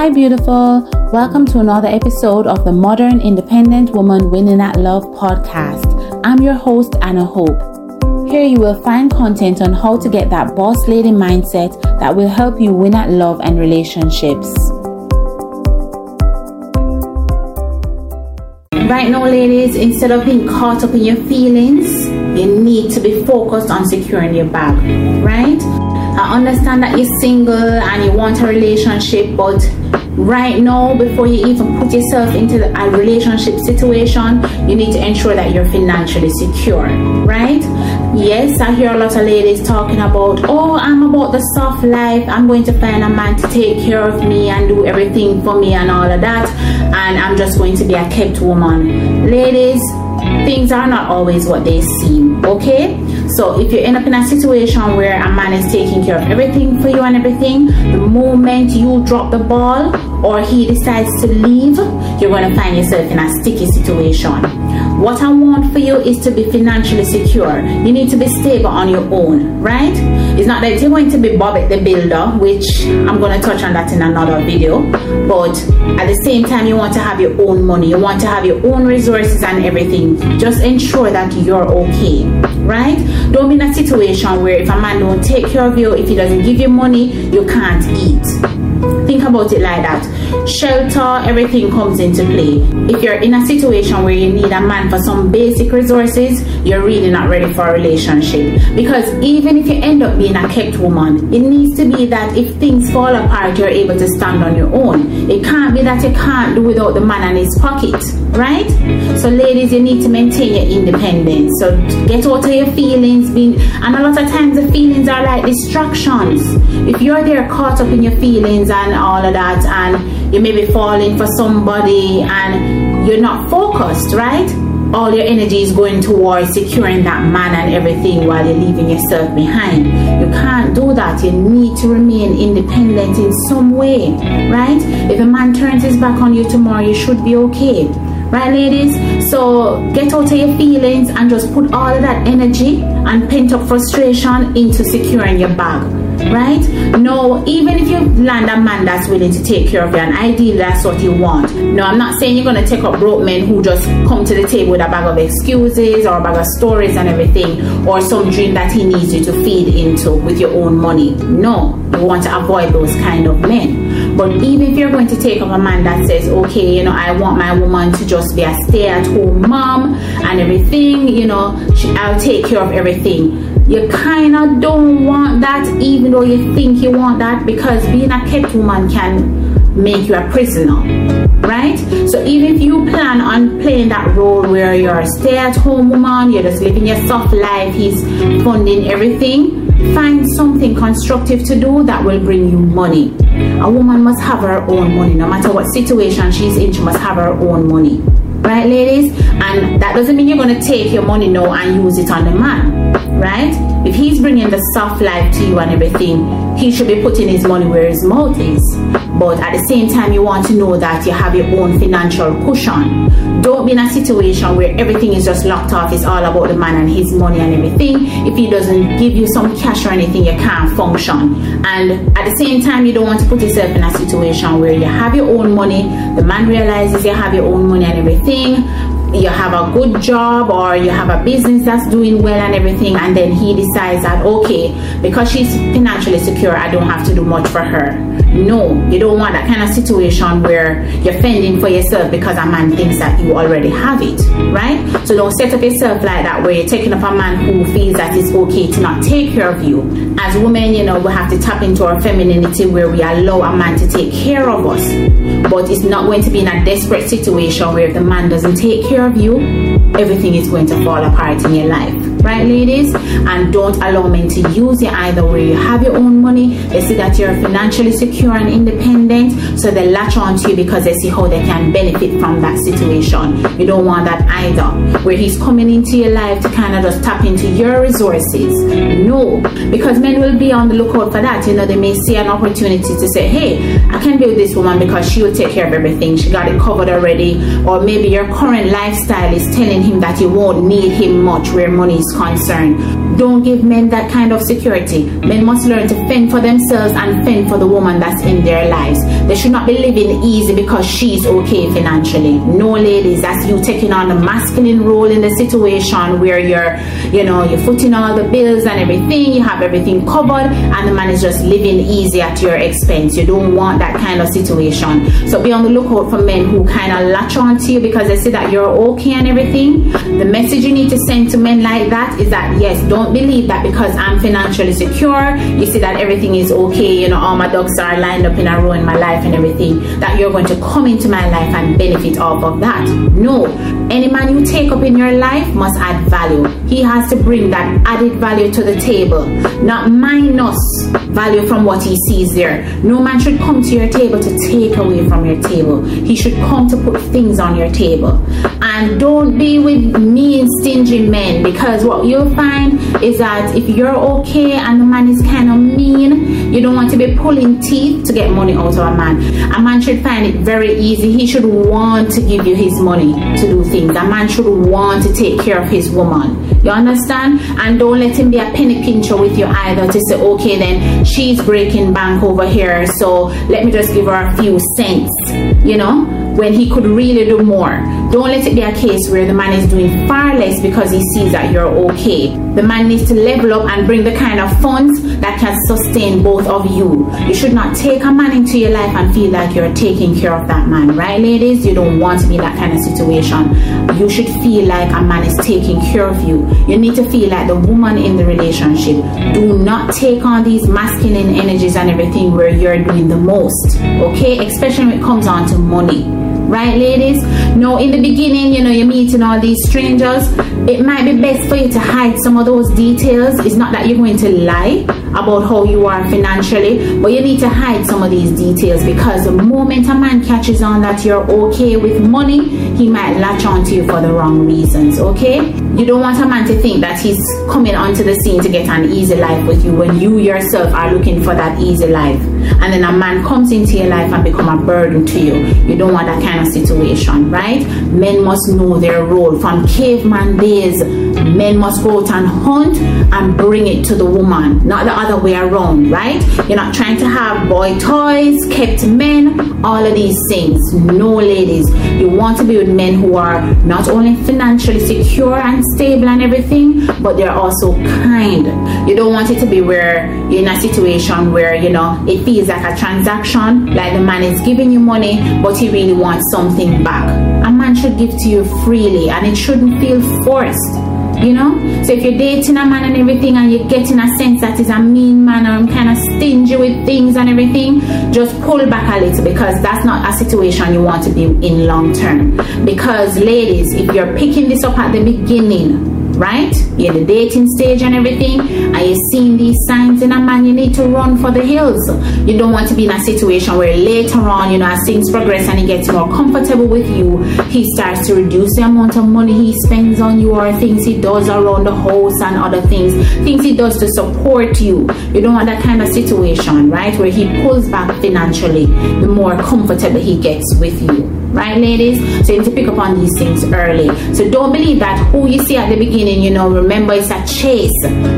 Hi, beautiful. Welcome to another episode of the Modern Independent Woman Winning at Love podcast. I'm your host, Anna Hope. Here you will find content on how to get that boss lady mindset that will help you win at love and relationships. Right now, ladies, instead of being caught up in your feelings, you need to be focused on securing your bag, right? I understand that you're single and you want a relationship, but right now before you even put yourself into a relationship situation you need to ensure that you're financially secure right? Yes i hear a lot of ladies talking about oh i'm about the soft life. I'm going to find a man to take care of me and do everything for me and all of that and i'm just going to be a kept woman. Ladies things are not always what they seem okay so if you end up in a situation where a man is taking care of everything for you and everything the moment you drop the ball or he decides to leave, you're going to find yourself in a sticky situation. What I want for you is to be financially secure. You need to be stable on your own, right? It's not that you're going to be Bobby the Builder, which I'm going to touch on that in another video. But at the same time, you want to have your own money. You want to have your own resources and everything. Just ensure that you're okay, right? Don't be in a situation where if a man don't take care of you, if he doesn't give you money, you can't eat think about it like that. Shelter everything comes into play. If you're in a situation where you need a man for some basic resources you're really not ready for a relationship. Because even if you end up being a kept woman it needs to be that if things fall apart you're able to stand on your own. It can't be that you can't do without the man and his pocket right? So ladies you need to maintain your independence. So get out of your feelings. Being and a lot of times the feelings are like distractions. If you're there caught up in your feelings and all of that and you may be falling for somebody and you're not focused right all your energy is going towards securing that man and everything while you're leaving yourself behind. You can't do that. You need to remain independent in some way, right? If a man turns his back on you tomorrow, you should be okay. Right, ladies? So get out of your feelings and just put all of that energy and pent up frustration into securing your bag right? No, even if you land a man that's willing to take care of you, and ideally that's what you want. No, I'm not saying you're gonna take up broke men who just come to the table with a bag of excuses or a bag of stories and everything, or some dream that he needs you to feed into with your own money. No, you want to avoid those kind of men. But even if you're going to take up a man that says, okay, you know, I want my woman to just be a stay-at-home mom and everything, you know, I'll take care of everything you kind of don't want that even though you think you want that because being a kept woman can make you a prisoner right? So even if you plan on playing that role where you're a stay-at-home woman you're just living your soft life he's funding everything find something constructive to do that will bring you money. A woman must have her own money. No matter what situation she's in she must have her own money right ladies? And that doesn't mean you're going to take your money now and use it on the man right? If he's bringing the soft life to you and everything he should be putting his money where his mouth is but at the same time you want to know that you have your own financial cushion don't be in a situation where everything is just locked off. It's all about the man and his money and everything. If he doesn't give you some cash or anything you can't function. And at the same time you don't want to put yourself in a situation where you have your own money the man realizes you have your own money and everything you have a good job or you have a business that's doing well and everything and then he decides that okay because she's financially secure i don't have to do much for her no you don't want that kind of situation where you're fending for yourself because a man thinks that you already have it right? So don't set up yourself like that where you're taking up a man who feels that it's okay to not take care of you. As women you know we have to tap into our femininity where we allow a man to take care of us. But it's not going to be in a desperate situation where if the man doesn't take care of you everything is going to fall apart in your life right ladies and don't allow men to use you either where you have your own money. They see that you're financially secure and independent so they latch on to you because they see how they can benefit from that situation. You don't want that either. Where he's coming into your life to kind of just tap into your resources. No. Because men will be on the lookout for that. You know they may see an opportunity to say hey i can be with this woman because she will take care of everything. She got it covered already. Or maybe your current lifestyle is telling him that you won't need him much where money is concerned. Don't give men that kind of security. Men must learn to fend for themselves and fend for the woman that's in their lives. They should not be living easy because she's okay financially. No, ladies, that's you taking on the masculine role in the situation where you're, you know, you're footing all the bills and everything, you have everything covered, and the man is just living easy at your expense. You don't want that kind of situation. So be on the lookout for men who kind of latch on to you because they see that you're okay and everything. The message you need to send to men like that is that yes, don't believe that because I'm financially secure, you see that everything is okay, you know, all my ducks are lined up in a row in my life and everything, that you're going to come into my life and benefit off of that. No. Any man you take up in your life must add value. He has to bring that added value to the table, not minus value from what he sees there. No man should come to your table to take away from your table. He should come to put things on your table. And don't be with mean, stingy men because what you'll find is that if you're okay and the man is kind of mean, you don't want to be pulling teeth to get money out of a man. A man should find it very easy. He should want to give you his money to do things. A man should want to take care of his woman. You understand? And don't let him be a penny pincher with you either to say, okay, then she's breaking bank over here, so let me just give her a few cents, you know, when he could really do more. Don't let it be a case where the man is doing far less because he sees that you're okay. The man needs to level up and bring the kind of funds that can sustain both of you. You should not take a man into your life and feel like you're taking care of that man, right, ladies? You don't want to be in that kind of situation. You should feel like a man is taking care of you. You need to feel like the woman in the relationship. Do not take on these masculine energies and everything where you're doing the most, okay? Especially when it comes on to money right ladies? No in the beginning you know you're meeting all these strangers. It might be best for you to hide some of those details. It's not that you're going to lie about how you are financially but you need to hide some of these details because the moment a man catches on that you're okay with money he might latch onto you for the wrong reasons okay? You don't want a man to think that he's coming onto the scene to get an easy life with you when you yourself are looking for that easy life. And then a man comes into your life and become a burden to you. You don't want that kind of situation right? Men must know their role. From caveman days men must go out and hunt and bring it to the woman. Not the other way around right? You're not trying to have boy toys kept men all of these things. No ladies. You want to be with men who are not only financially secure and stable and everything but they're also kind. You don't want it to be where you're in a situation where you know it feels like a transaction like the man is giving you money but he really wants something back. A man should give to you freely and it shouldn't feel forced you know? So if you're dating a man and everything and you're getting a sense that he's a mean man or I'm kind of stingy with things and everything just pull back a little because that's not a situation you want to be in long term. Because ladies if you're picking this up at the beginning right? You're in the dating stage and everything, and you're seeing these signs in a man, you need to run for the hills. You don't want to be in a situation where later on, you know, as things progress and he gets more comfortable with you, he starts to reduce the amount of money he spends on you or things he does around the house and other things, things he does to support you. You don't want that kind of situation, right? Where he pulls back financially the more comfortable he gets with you right ladies? So you need to pick up on these things early. So don't believe that who you see at the beginning you know remember it's a chase.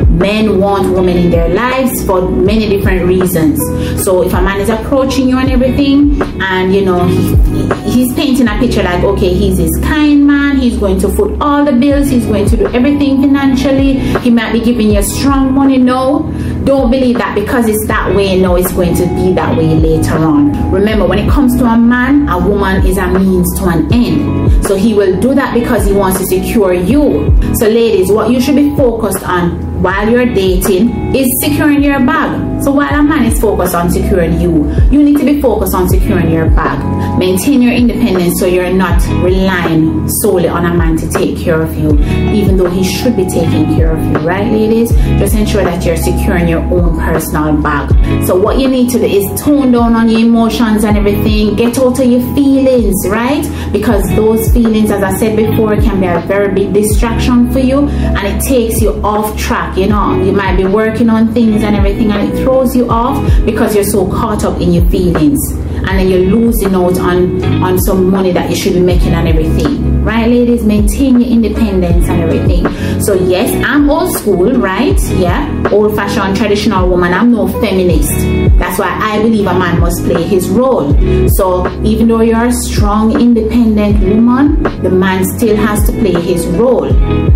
Men want women in their lives for many different reasons. So if a man is approaching you and everything and you know he, he's painting a picture like okay he's this kind man he's going to foot all the bills he's going to do everything financially he might be giving you strong money no don't believe that because it's that way now it's going to be that way later on. Remember when it comes to a man a woman is a means to an end. So he will do that because he wants to secure you. So ladies what you should be focused on while you're dating is securing your bag. So while a man is focused on securing you, you need to be focused on securing your bag. Maintain your independence so you're not relying solely on a man to take care of you, even though he should be taking care of you, right, ladies? Just ensure that you're securing your own personal bag. So what you need to do is tone down on your emotions and everything, get out of your feelings, right? Because those feelings, as I said before, can be a very big distraction for you and it takes you off track you know you might be working on things and everything and it throws you off because you're so caught up in your feelings. And then you're losing out on on some money that you should be making and everything. Right ladies? Maintain your independence and everything so yes i'm old school right? Yeah. Old fashioned traditional woman. I'm no feminist. That's why i believe a man must play his role. So even though you're a strong independent woman the man still has to play his role.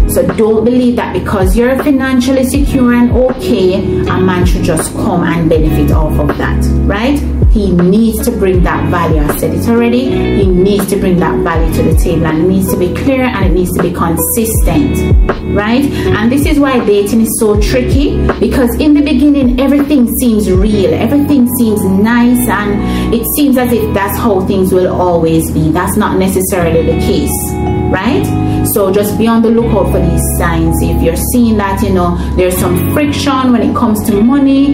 So don't believe that because you're financially secure and okay a man should just come and benefit off of that right he needs to bring that value. I said it already. He needs to bring that value to the table and it needs to be clear and it needs to be consistent. Right? And this is why dating is so tricky because in the beginning everything seems real, everything seems nice, and it seems as if that's how things will always be. That's not necessarily the case right? So just be on the lookout for these signs. If you're seeing that, you know, there's some friction when it comes to money,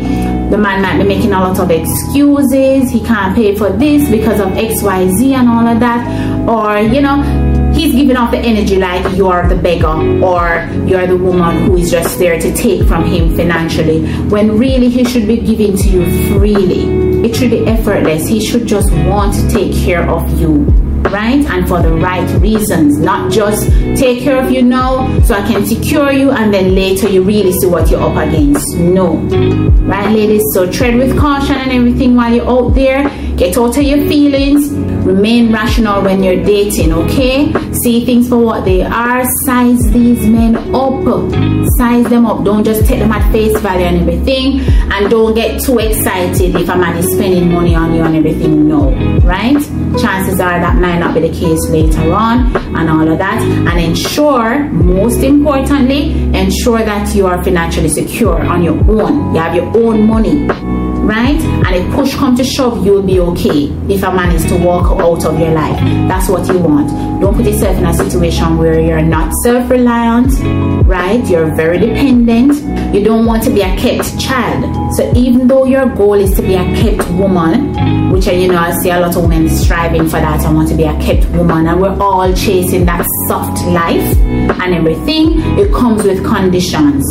the man might be making a lot of excuses. He can't pay for this because of XYZ and all of that. Or, you know, he's giving off the energy like you are the beggar or you're the woman who is just there to take from him financially when really he should be giving to you freely. It should be effortless. He should just want to take care of you right? And for the right reasons, not just take care of you now so I can secure you and then later you really see what you're up against. No, right, ladies? So tread with caution and everything while you're out there. Get out of your feelings. Remain rational when you're dating, okay? See things for what they are. Size these men up. Size them up. Don't just take them at face value and everything. And don't get too excited if a man is spending money on you and everything. No, right? Chances are that might not be the case later on and all of that. And ensure, most importantly, ensure that you are financially secure on your own. You have your own money right? And if push come to shove, you'll be okay if a man is to walk out of your life. That's what you want. Don't put yourself in a situation where you're not self-reliant, right? You're very dependent. You don't want to be a kept child. So even though your goal is to be a kept woman, which you know I see a lot of women striving for that. I want to be a kept woman, and we're all chasing that soft life and everything. It comes with conditions.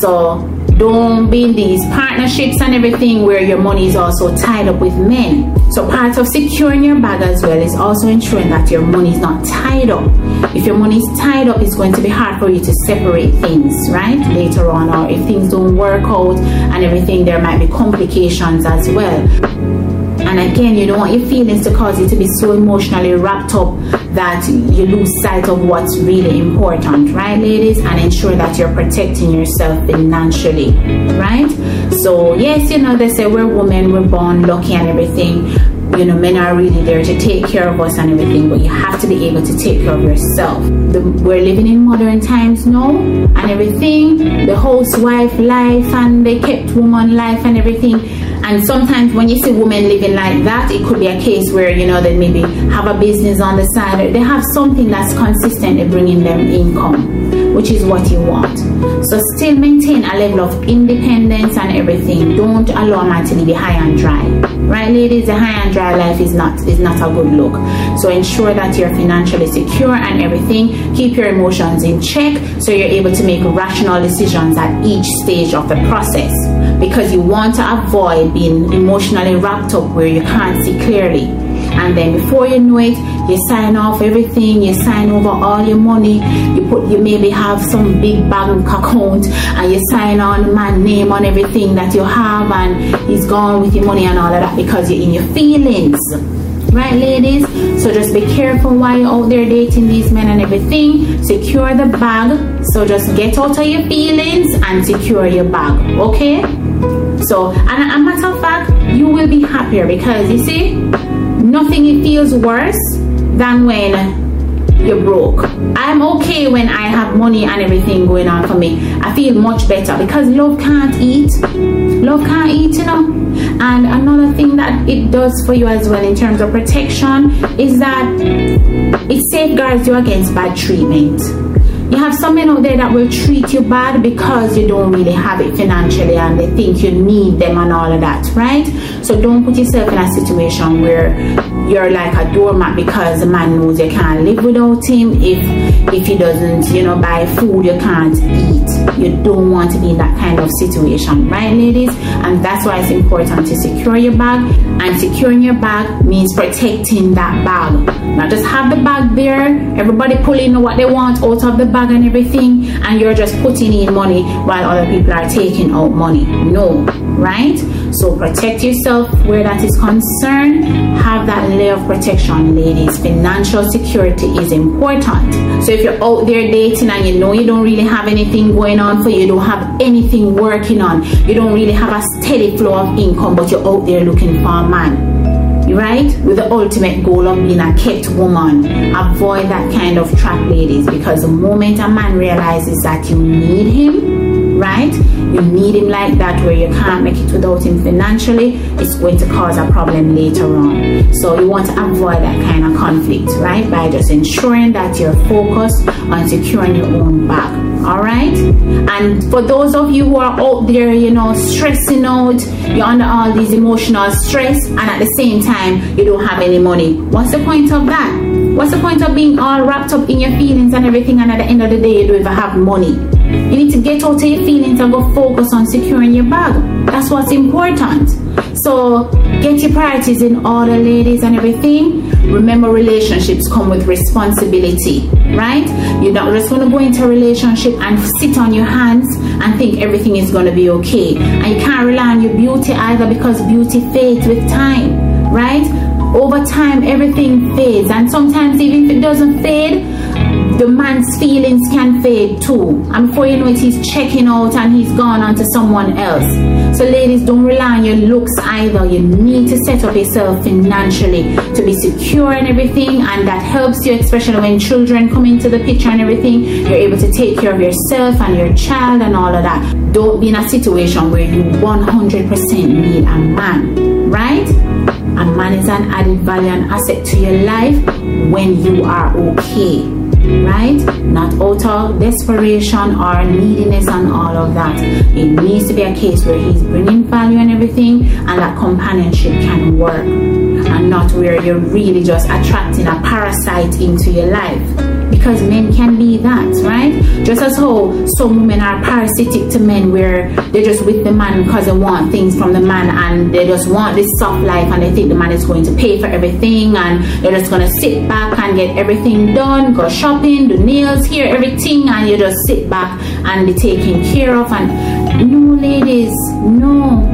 So don't be in these partnerships and everything where your money is also tied up with men. So part of securing your bag as well is also ensuring that your money is not tied up. If your money is tied up, it's going to be hard for you to separate things, right? Later on, or if things don't work out and everything, there might be complications as well. And again, you don't want your feelings to cause you to be so emotionally wrapped up that you lose sight of what's really important, right, ladies? And ensure that you're protecting yourself financially, right? So, yes, you know, they say we're women, we're born lucky and everything. You know, men are really there to take care of us and everything, but you have to be able to take care of yourself. The, we're living in modern times now and everything, the housewife life and the kept woman life and everything and sometimes when you see women living like that, it could be a case where, you know, they maybe have a business on the side or they have something that's consistently bringing them income, which is what you want. So still maintain a level of independence and everything. Don't allow man to be high and dry. Right, ladies? The high and dry life is not is not a good look. So ensure that you're financially secure and everything. Keep your emotions in check so you're able to make rational decisions at each stage of the process because you want to avoid being emotionally wrapped up where you can't see clearly. And then before you know it, you sign off everything, you sign over all your money, you put you maybe have some big bank account and you sign on my name on everything that you have and he's gone with your money and all of that because you're in your feelings. Right ladies? So just be careful while you're out there dating these men and everything. Secure the bag. So just get out of your feelings and secure your bag okay? So and a matter of fact you will be happier because you see nothing it feels worse than when you're broke. I'm okay when I have money and everything going on for me. I feel much better because love can't eat. Love can't eat, you know. And another thing that it does for you as well in terms of protection is that it safeguards you against bad treatment. You have some men out there that will treat you bad because you don't really have it financially and they think you need them and all of that, right? So don't put yourself in a situation where you're like a doormat because the man knows you can't live without him. If if he doesn't, you know, buy food you can't eat. You don't want to be in that kind of situation, right, ladies? And that's why it's important to secure your bag. And securing your bag means protecting that bag. Not just have the bag there, everybody pulling what they want out of the bag and everything, and you're just putting in money while other people are taking out money. No, right? So protect yourself where that is concerned. Have that layer of protection, ladies. Financial security is important. So if you're out there dating and you know you don't really have anything going on for you, you don't have anything working on, you don't really have a steady flow of income, but you're out there looking for a man right? With the ultimate goal of being a kept woman. Avoid that kind of trap, ladies, because the moment a man realizes that you need him, right? You need him like that where you can't make it without him financially, it's going to cause a problem later on. So you want to avoid that kind of conflict, right? By just ensuring that you're focused on securing your own back all right and for those of you who are out there you know stressing out you're under all these emotional stress and at the same time you don't have any money what's the point of that what's the point of being all wrapped up in your feelings and everything and at the end of the day you don't even have money you need to get out of your feelings and go focus on securing your bag that's what's important so get your priorities in order, ladies, and everything. Remember, relationships come with responsibility, right? You're not just going to go into a relationship and sit on your hands and think everything is going to be okay. And you can't rely on your beauty either because beauty fades with time, right? Over time, everything fades, and sometimes, even if it doesn't fade, the man's feelings can fade too. And before you know it, he's checking out and he's gone on to someone else. So, ladies, don't rely on your looks either. You need to set up yourself financially to be secure and everything, and that helps you, especially when children come into the picture and everything. You're able to take care of yourself and your child and all of that. Don't be in a situation where you 100% need a man, right? A man is an added value and asset to your life when you are okay right? Not out of desperation or neediness and all of that. It needs to be a case where he's bringing value and everything, and that companionship can work, and not where you're really just attracting a parasite into your life because men can be that, right? Just as how some women are parasitic to men where they're just with the man because they want things from the man and they just want this soft life and they think the man is going to pay for everything and they're just gonna sit back and get everything done, go shopping, do nails, here, everything, and you just sit back and be taken care of. And no, ladies, no,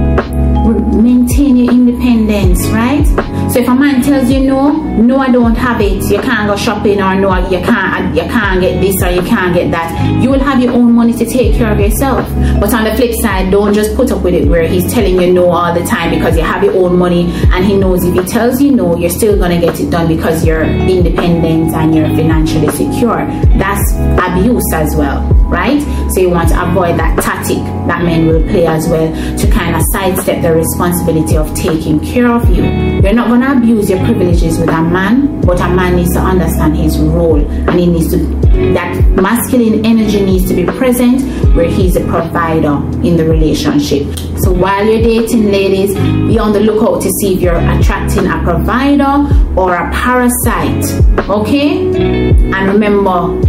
maintain your independence, right? So if a man tells you no, no, I don't have it, you can't go shopping, or no, you can't, you can't get this or you can't get that. You will have your own money to take care of yourself. But on the flip side, don't just put up with it where he's telling you no all the time because you have your own money and he knows if he tells you no, you're still gonna get it done because you're independent and you're financially secure. That's abuse as well, right? So you want to avoid that tactic that men will play as well to kind of sidestep the responsibility of taking care of you. You're not gonna abuse your privileges with a man, but a man needs to understand his role and he needs to that masculine energy needs to be present where he's a provider in the relationship. So while you're dating, ladies, be on the lookout to see if you're attracting a provider or a parasite. Okay? And remember,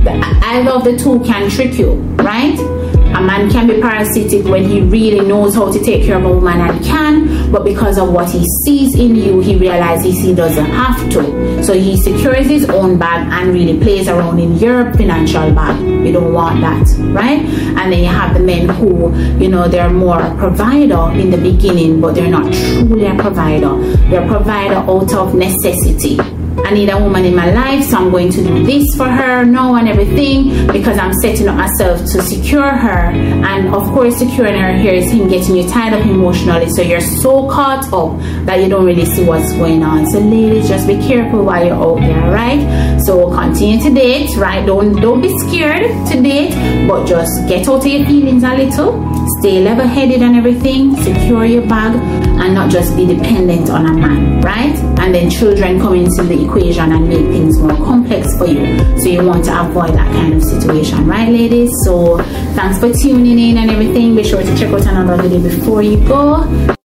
either of the two can trick you, right? A man can be parasitic when he really knows how to take care of a woman and can, but because of what he sees in you, he realizes he doesn't have to. So he secures his own bag and really plays around in your financial bag. We don't want that, right? And then you have the men who, you know, they're more provider in the beginning, but they're not truly a provider. They're a provider out of necessity I need a woman in my life, so I'm going to do this for her now and everything because I'm setting up myself to secure her. And of course, securing her here is him getting you tied up emotionally, so you're so caught up that you don't really see what's going on. So, ladies, just be careful while you're out there, right? So, continue to date, right? Don't don't be scared to date, but just get out of your feelings a little, stay level-headed and everything, secure your bag, and not just be dependent on a man, right? And then children come into the the equation and make things more complex for you. So you want to avoid that kind of situation, right, ladies? So thanks for tuning in and everything. Be sure to check out another video before you go.